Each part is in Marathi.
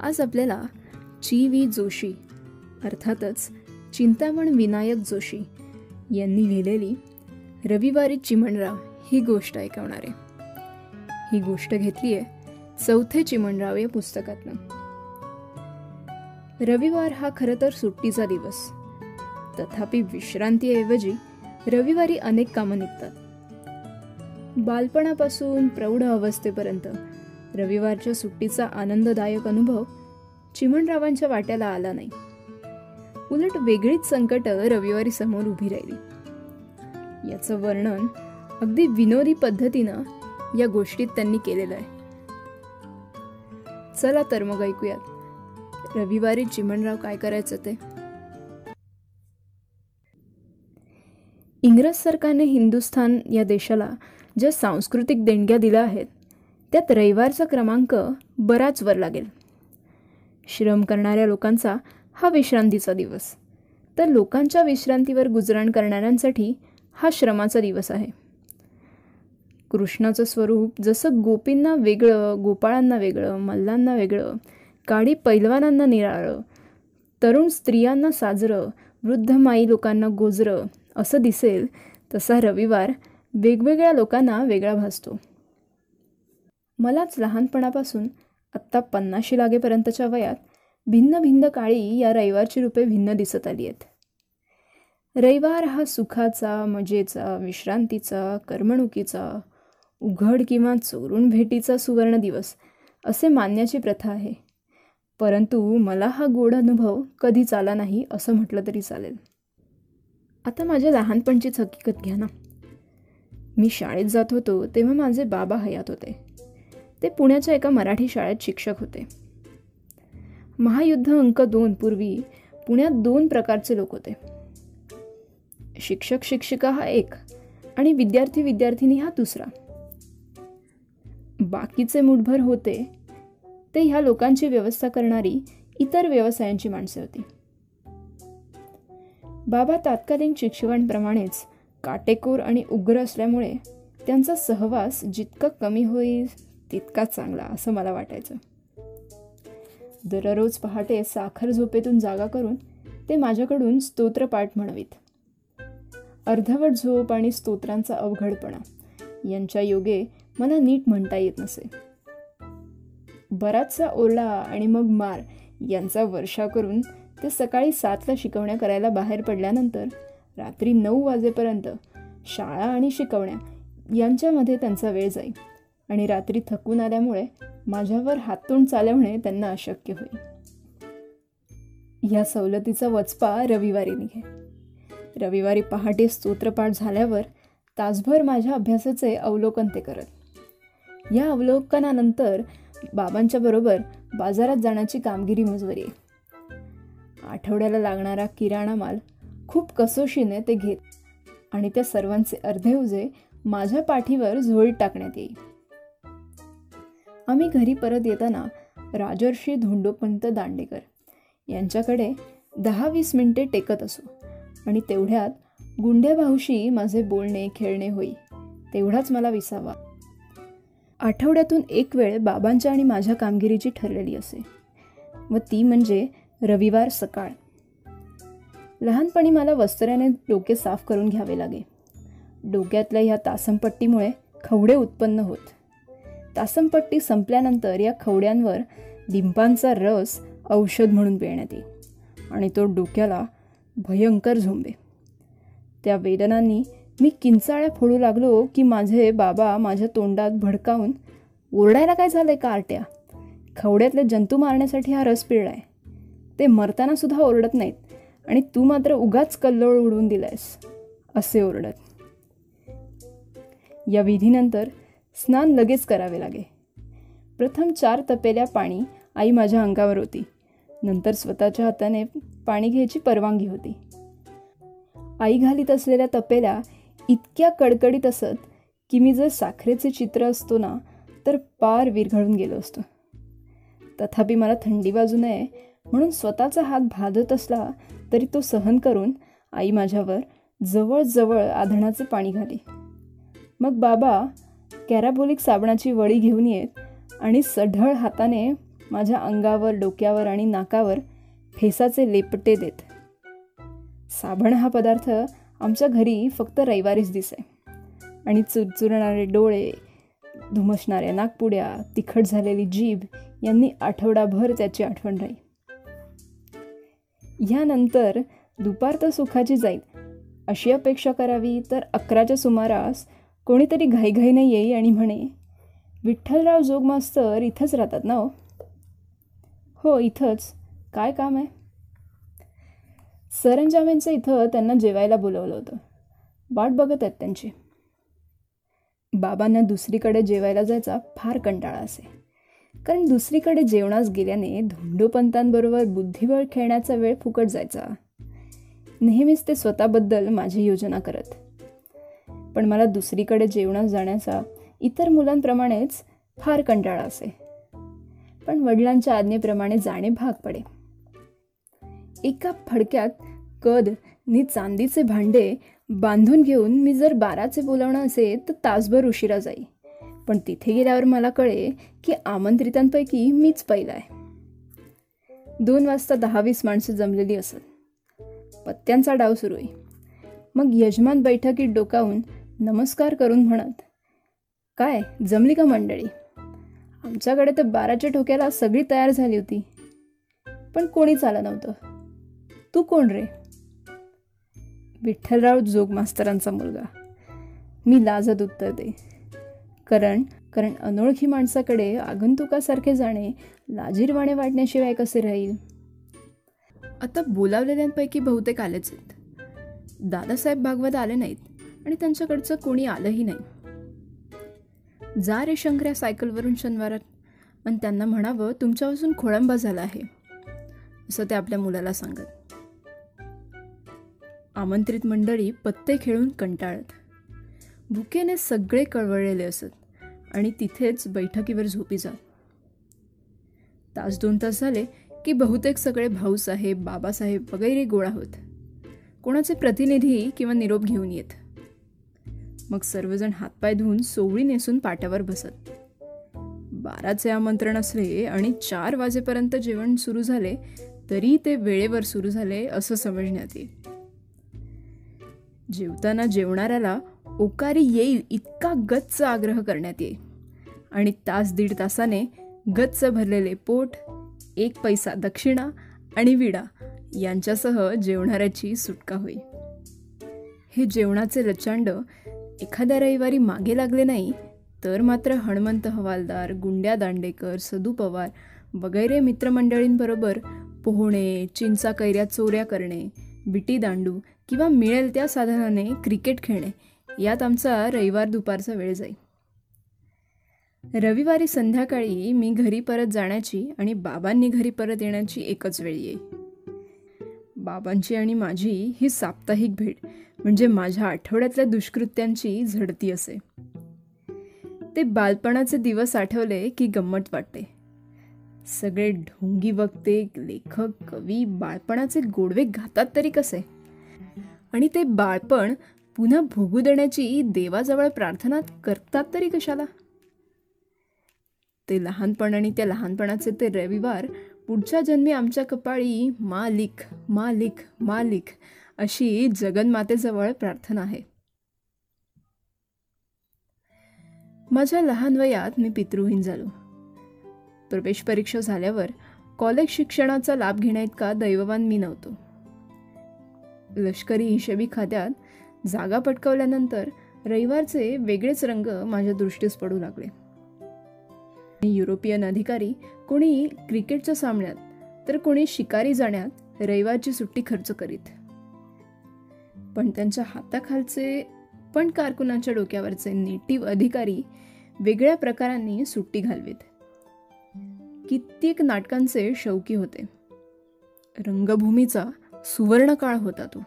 आज आपल्याला ची व्ही जोशी अर्थातच चिंतामण विनायक जोशी यांनी लिहिलेली रविवारी चिमणराव ही गोष्ट ऐकवणार आहे. ही गोष्ट घेतली आहे चौथे चिमणराव या पुस्तकातनं. रविवार हा खरं तर सुट्टीचा दिवस. तथापि विश्रांतीऐवजी रविवारी अनेक कामं निघतात. बालपणापासून प्रौढ अवस्थेपर्यंत रविवारच्या सुट्टीचा आनंददायक अनुभव चिमणरावांच्या वाट्याला आला नाही. उलट वेगळीच संकट रविवारी समोर उभी राहिली. याचं वर्णन अगदी विनोदी पद्धतीनं या गोष्टीत त्यांनी केलेलं आहे. चला तर मग ऐकूयात. रविवारी चिमणराव काय करायचं ते? इंग्रज सरकारने हिंदुस्थान या देशाला ज्या सांस्कृतिक देणग्या दिल्या आहेत त्यात रविवारचा क्रमांक बराच वर लागेल. श्रम करणाऱ्या लोकांचा हा विश्रांतीचा दिवस. तर लोकांच्या विश्रांतीवर गुजराण करणाऱ्यांसाठी हा श्रमाचा दिवस आहे. कृष्णाचं स्वरूप जसं गोपींना वेगळं गोपाळांना वेगळं मल्लांना वेगळं काळी पैलवानांना निराळं तरुण स्त्रियांना साजरं वृद्ध माई लोकांना गोजरं असं दिसेल तसा रविवार वेगवेगळ्या लोकांना वेगळा भासतो. मलाच लहानपणापासून आत्ता पन्नाशी लागेपर्यंतच्या वयात भिन्न भिन्न काळी या रविवारची रूपे भिन्न दिसत आली आहेत. रविवार हा सुखाचा मजेचा विश्रांतीचा करमणुकीचा उघड किंवा चोरून भेटीचा सुवर्ण दिवस असे मानण्याची प्रथा आहे. परंतु मला हा गोड अनुभव कधीच आला नाही असं म्हटलं तरी चालेल. आता माझ्या लहानपणचीच हकीकत घ्या ना. मी शाळेत जात होतो तेव्हा माझे बाबा हयात होते. ते पुण्याच्या एका मराठी शाळेत शिक्षक होते. महायुद्ध अंक दोन पूर्वी पुण्यात दोन प्रकारचे लोक होते. शिक्षक शिक्षिका हा एक आणि विद्यार्थी विद्यार्थिनी हा दुसरा. बाकीचे मुठभर होते ते ह्या लोकांची व्यवस्था करणारी इतर व्यवसायांची माणसे होती. बाबा तात्कालीन शिक्षकांप्रमाणेच काटेकोर आणि उग्र असल्यामुळे त्यांचा सहवास जितका कमी होईल तितका चांगला असं मला वाटायचं. दररोज पहाटे साखर झोपेतून जागा करून ते माझ्याकडून स्तोत्रपाठ म्हणवीत. अर्धवट झोप आणि स्तोत्रांचा अवघडपणा यांच्या योगे मला नीट म्हणता येत नसे. बराचसा ओरडा आणि मग मार यांचा वर्षा करून ते सकाळी सातला शिकवण्या करायला बाहेर पडल्यानंतर रात्री नऊ वाजेपर्यंत शाळा आणि शिकवण्या यांच्यामध्ये त्यांचा वेळ जाईल आणि रात्री थकून आल्यामुळे माझ्यावर हातून चालवणे त्यांना अशक्य होईल. या सवलतीचा वचपा रविवारी निघे रविवारी पहाटे स्तोत्रपाठ झाल्यावर तासभर माझ्या अभ्यासाचे अवलोकन ते करत. या अवलोकनानंतर बाबांच्या बरोबर बाजारात जाण्याची कामगिरी मजवरी आठवड्याला लागणारा किराणा माल खूप कसोशीने ते घेत आणि त्या सर्वांचे अर्धे उजे माझ्या पाठीवर झोळीत टाकण्यात येईल. आम्ही घरी परत येताना राजर्षी धोंडोपंत दांडेकर यांच्याकडे दहा वीस मिनिटे टेकत असो आणि तेवढ्यात गुंड्या भाऊशी माझे बोलणे खेळणे होई तेवढाच मला विसावा. आठवड्यातून एक वेळ बाबांच्या आणि माझ्या कामगिरीची ठरलेली असे. व ती म्हणजे रविवार सकाळ. लहानपणी मला वस्त्र्याने डोके साफ करून घ्यावे लागे. डोक्यातल्या ह्या तासमपट्टीमुळे खवडे उत्पन्न होत. तासमपट्टी संपल्यानंतर या खवड्यांवर लिंबांचा रस औषध म्हणून पिळण्यात येईल आणि तो डोक्याला भयंकर झोंबे त्या वेदनांनी मी किंचाळ्या फोडू लागलो की माझे बाबा माझ्या तोंडात भडकावून ओरडायला काय झालं आहे का आरट्या? खवड्यातले जंतू मारण्यासाठी हा रस पिळलाय. ते मरतानासुद्धा ओरडत नाहीत आणि तू मात्र उगाच कल्लोळ उडवून दिलायस असे ओरडत. या विधीनंतर स्नान लगेच करावे लागे. प्रथम चार तपेल्या पाणी आई माझ्या अंगावर होती. नंतर स्वतःच्या हाताने पाणी घ्यायची परवानगी होती. आई घालीत असलेल्या तपेल्या इतक्या कडकडीत असत की मी जर साखरेचे चित्र असतो ना तर पार विरघळून गेलो असतो. तथापि मला थंडी बाजू नये म्हणून स्वतःचा हात भाजत असला तरी तो सहन करून आई माझ्यावर जवळजवळ आधणाचे पाणी घाली. मग बाबा कॅराबोलिक साबणाची वळी घेऊन येत आणि सढळ हाताने माझ्या अंगावर डोक्यावर आणि नाकावर फेसाचे लेपटे देत. साबण हा पदार्थ आमच्या घरी फक्त रविवारीच दिसे. आणि चुरचुरणारे डोळे धुमसणाऱ्या नागपुड्या तिखट झालेली जीभ यांनी आठवडाभर त्याची आठवण राही. ह्यानंतर दुपार तर सुखाची जाईल अशी अपेक्षा करावी तर अकराच्या सुमारास कोणीतरी घाईघाईने येई आणि म्हणे विठ्ठलराव जोगमास्तर इथंच राहतात ना हो? हो इथंच. काय काम आहे? सरंजामेंचं इथं त्यांना जेवायला बोलवलं होतं. वाट बघत आहेत त्यांची. बाबांना दुसरीकडे जेवायला जायचा फार कंटाळा असे. कारण दुसरीकडे जेवणास गेल्याने धुंडोपंतांबरोबर बुद्धिबळ खेळण्याचा वेळ फुकट जायचा. नेहमीच ते स्वतःबद्दल माझी योजना करत. पण मला दुसरीकडे जेवणास जाण्याचा इतर मुलांप्रमाणेच फार कंटाळा असे. पण वडिलांच्या आज्ञेप्रमाणे जाणे भाग पडे एका फडक्यात कद नि चांदीचे भांडे बांधून घेऊन मी जर बाराचे बोलावणं असे तर तासभर उशिरा जाई. पण तिथे गेल्यावर मला कळे की आमंत्रितांपैकी मीच पहिला आहे. दोन वाजता दहावीस माणसं जमलेली असत. पत्त्यांचा डाव सुरू आहे मग यजमान बैठकीत डोकावून नमस्कार करून म्हणत काय जमली का मंडळी? आमच्याकडे तर बाराच्या ठोक्याला सगळी तयार झाली होती. पण कोणीच आलं नव्हतं. तू कोण रे? विठ्ठलराव जोग मास्तरांचा मुलगा. मी लाजत उत्तर दे. कारण कारण अनोळखी माणसाकडे आगंतुकासारखे जाणे लाजीरवाणे वाटण्याशिवाय कसे राहील? आता बोलावलेल्यांपैकी बहुतेक आलेच आहेत. दादासाहेब भागवत आले नाहीत. आणि त्यांच्याकडचं कोणी आलंही नाही. जा रे शंकऱ्या सायकलवरून शनिवारात. आणि त्यांना म्हणावं तुमच्यापासून खोळंबा झाला आहे. असं ते आपल्या मुलाला सांगत. आमंत्रित मंडळी पत्ते खेळून कंटाळत. भुकेने सगळे कळवळलेले असत आणि तिथेच बैठकीवर झोपी जात. तास दोन तास झाले की बहुतेक सगळे भाऊसाहेब बाबासाहेब वगैरे गोळा होत. कोणाचे प्रतिनिधी किंवा निरोप घेऊन येत. मग सर्वजण हातपाय धुवून सोवळी नेसून पाट्यावर बसत. बाराचे आमंत्रण असले आणि चार वाजेपर्यंत जेवण सुरू झाले तरी ते वेळेवर सुरू झाले असं समजण्यात येईल. जेवताना जेवणाऱ्याला ओकारी येईल इतका गच्च आग्रह करण्यात येईल. आणि तास दीड तासाने गच्च भरलेले पोट एक पैसा दक्षिणा आणि विडा यांच्यासह जेवणाऱ्याची सुटका होईल. हे जेवणाचे लचांड एखाद्या रविवारी मागे लागले नाही तर मात्र हणमंत हवालदार गुंड्या दांडेकर सदू पवार वगैरे मित्रमंडळींबरोबर पोहणे चिंचा कैऱ्या चोऱ्या करणे बिटी दांडू किंवा मिळेल त्या साधनाने क्रिकेट खेळणे यात आमचा रविवार दुपारचा वेळ जाईल रविवारी संध्याकाळी मी घरी परत जाण्याची आणि बाबांनी घरी परत येण्याची एकच वेळ येईल बाबांची आणि माझी ही साप्ताहिक भेट म्हणजे माझ्या आठवड्यातल्या दुष्कृत्यांची झडती असे. ते बालपणाचे दिवस आठवले की गंमत वाटते. सगळे ढोंगी वक्ते लेखक कवी बाळपणाचे गोडवे घातात तरी कसे? आणि ते बाळपण पुन्हा भोगू देण्याची देवाजवळ प्रार्थना करतात तरी कशाला? ते लहानपण आणि त्या लहानपणाचे ते रविवार पुढच्या जन्मी आमच्या कपाळी मालिक मालिक मालिक अशी जगन्मातेजवळ प्रार्थना आहे. माझ्या लहान वयात मी पितृहीन झालो. प्रवेश परीक्षा झाल्यावर कॉलेज शिक्षणाचा लाभ घेण्याइतका दैववान मी नव्हतो. लष्करी हिशेबी खात्यात जागा पटकवल्यानंतर रविवारचे वेगळेच रंग माझ्या दृष्टीस पडू लागले. युरोपियन अधिकारी कोणी क्रिकेटच्या सामन्यात तर कोणी शिकारी जाण्यात रविवारची सुट्टी खर्च करीत. पण त्यांच्या हाताखालचे पण कारकुनाच्या डोक्यावरचे नेटिव्ह अधिकारी वेगळ्या प्रकारांनी सुट्टी घालवीत. कित्येक नाटकांचे शौकी होते. रंगभूमीचा सुवर्ण काळ होता तो.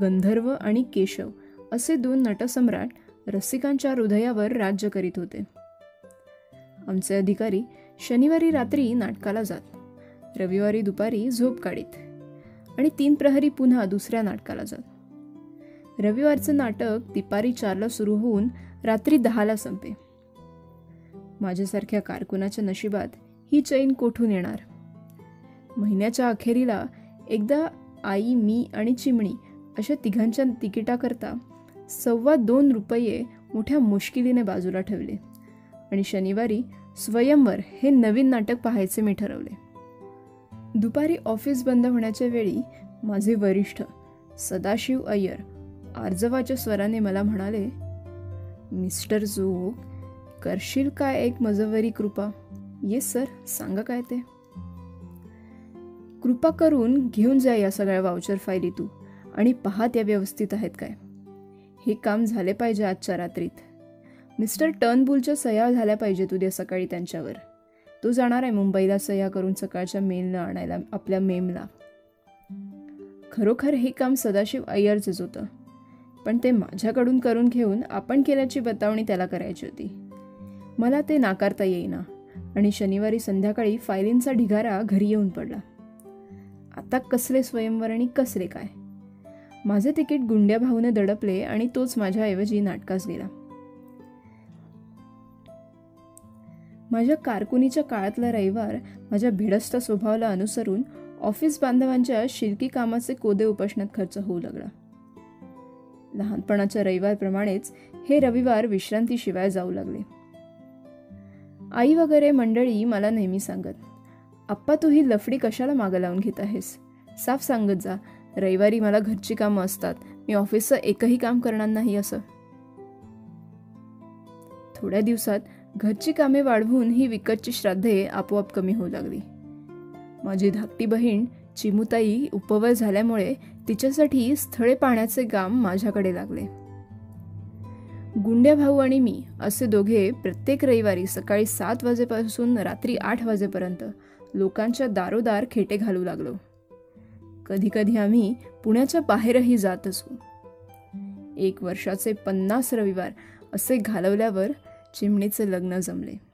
गंधर्व आणि केशव असे दोन नटसम्राट रसिकांच्या हृदयावर राज्य करीत होते. आमचे अधिकारी शनिवारी रात्री नाटकाला जात. रविवारी दुपारी झोप काढीत आणि तीन प्रहरी पुन्हा दुसऱ्या नाटकाला जात. रविवारचं नाटक तिपारी चारला सुरू होऊन रात्री दहाला संपे. माझ्यासारख्या कारकुनाच्या नशिबात ही चैन कोठून येणार? महिन्याच्या अखेरीला एकदा आई मी आणि चिमणी अशा तिघांच्या तिकिटाकरता सव्वा दोन रुपये मोठ्या मुश्किलीने बाजूला ठेवले. आणि शनिवारी स्वयंवर हे नवीन नाटक पाहायचे मी ठरवले. दुपारी ऑफिस बंद होण्याच्या वेळी माझे वरिष्ठ सदाशिव अय्यर आर्जवाच्या स्वराने मला म्हणाले मिस्टर जोग करशील काय एक मजवरी कृपा? येस सर सांगा काय ते. कृपा करून घेऊन जा या सगळ्या वाउचर फायली तू आणि पहा त्या व्यवस्थित आहेत काय. हे काम झाले पाहिजे आजच्या रात्रीत. मिस्टर टर्नबुलच्या सह्या झाल्या पाहिजेत उद्या सकाळी त्यांच्यावर. तो जाणार आहे मुंबईला सह्या करून सकाळच्या मेलनं आणायला आपल्या मेमला. खरोखर हे काम सदाशिव अय्यरचंच होतं. पण ते माझ्याकडून करून घेऊन आपण केल्याची बतावणी त्याला करायची होती. मला ते नाकारता येईना आणि शनिवारी संध्याकाळी फायलींचा ढिगारा घरी येऊन पडला. आता कसले स्वयंवर आणि कसले काय? माझे तिकीट गुंड्या भाऊने दडपले आणि तोच माझ्याऐवजी नाटकास गेला. माझ्या कारकुनीच्या काळातला रविवार माझ्या भिडस्त स्वभावाला अनुसरून ऑफिस बांधवांच्या शिल्की कामाचे कोदे उपासण्यात खर्च होऊ लागला. लहानपणाच्या रविवारप्रमाणेच हे रविवार विश्रांतीशिवाय जाऊ लागले. आई वगैरे मंडळी मला नेहमी सांगत आप्पा तू ही लफडी कशाला मागं लावून घेत आहेस? साफ सांगत जा. रविवारी मला घरची कामं असतात. मी ऑफिसचं एकही काम करणार नाही असं. थोड्या दिवसात घरची कामे वाढवून ही विकतची श्राद्धे आपोआप कमी होऊ लागली. माझी धाकटी बहीण चिमुताई उपवय झाल्यामुळे तिच्यासाठी स्थळे पाहण्याचे काम माझ्याकडे लागले. गुंड्या भाऊ आणि मी असे दोघे प्रत्येक रविवारी सकाळी सात वाजेपासून रात्री आठ वाजेपर्यंत लोकांच्या दारोदार खेटे घालू लागलो. कधीकधी आम्ही पुण्याच्या बाहेरही जात असू. एक वर्षाचे पन्नास रविवार असे घालवल्यावर चिमणीचं लग्न जमले.